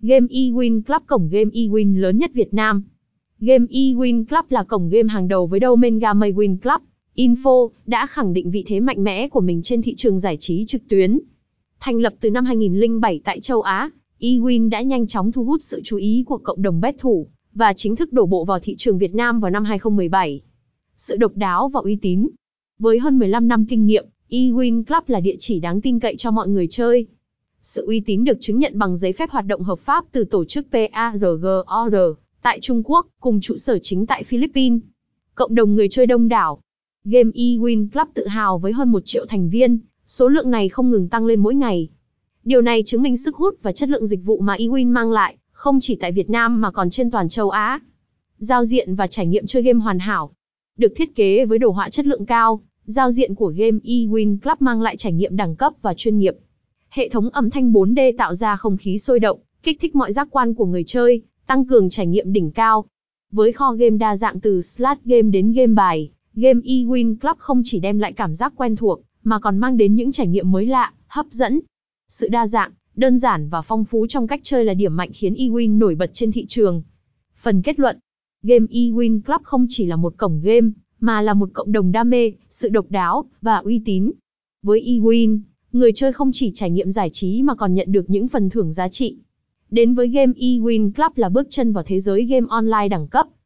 Game eWin Club cổng game eWin lớn nhất Việt Nam. Game eWin Club là cổng game hàng đầu với domain Gamewin Club. Info đã khẳng định vị thế mạnh mẽ của mình trên thị trường giải trí trực tuyến. Thành lập từ năm 2007 tại châu Á, eWin đã nhanh chóng thu hút sự chú ý của cộng đồng bet thủ và chính thức đổ bộ vào thị trường Việt Nam vào năm 2017. Sự độc đáo và uy tín. Với hơn 15 năm kinh nghiệm, eWin Club là địa chỉ đáng tin cậy cho mọi người chơi. Sự uy tín được chứng nhận bằng giấy phép hoạt động hợp pháp từ tổ chức PARGOR tại Trung Quốc, cùng trụ sở chính tại Philippines. Cộng đồng người chơi đông đảo. Game eWin Club tự hào với hơn 1 triệu thành viên, số lượng này không ngừng tăng lên mỗi ngày. Điều này chứng minh sức hút và chất lượng dịch vụ mà eWin mang lại, không chỉ tại Việt Nam mà còn trên toàn châu Á. Giao diện và trải nghiệm chơi game hoàn hảo. Được thiết kế với đồ họa chất lượng cao, giao diện của game eWin Club mang lại trải nghiệm đẳng cấp và chuyên nghiệp. Hệ thống âm thanh 4D tạo ra không khí sôi động, kích thích mọi giác quan của người chơi, tăng cường trải nghiệm đỉnh cao. Với kho game đa dạng từ slot game đến game bài, game eWin Club không chỉ đem lại cảm giác quen thuộc, mà còn mang đến những trải nghiệm mới lạ, hấp dẫn. Sự đa dạng, đơn giản và phong phú trong cách chơi là điểm mạnh khiến eWin nổi bật trên thị trường. Phần kết luận, game eWin Club không chỉ là một cổng game, mà là một cộng đồng đam mê, sự độc đáo và uy tín. Với eWin, người chơi không chỉ trải nghiệm giải trí mà còn nhận được những phần thưởng giá trị. Đến với game eWin Club là bước chân vào thế giới game online đẳng cấp.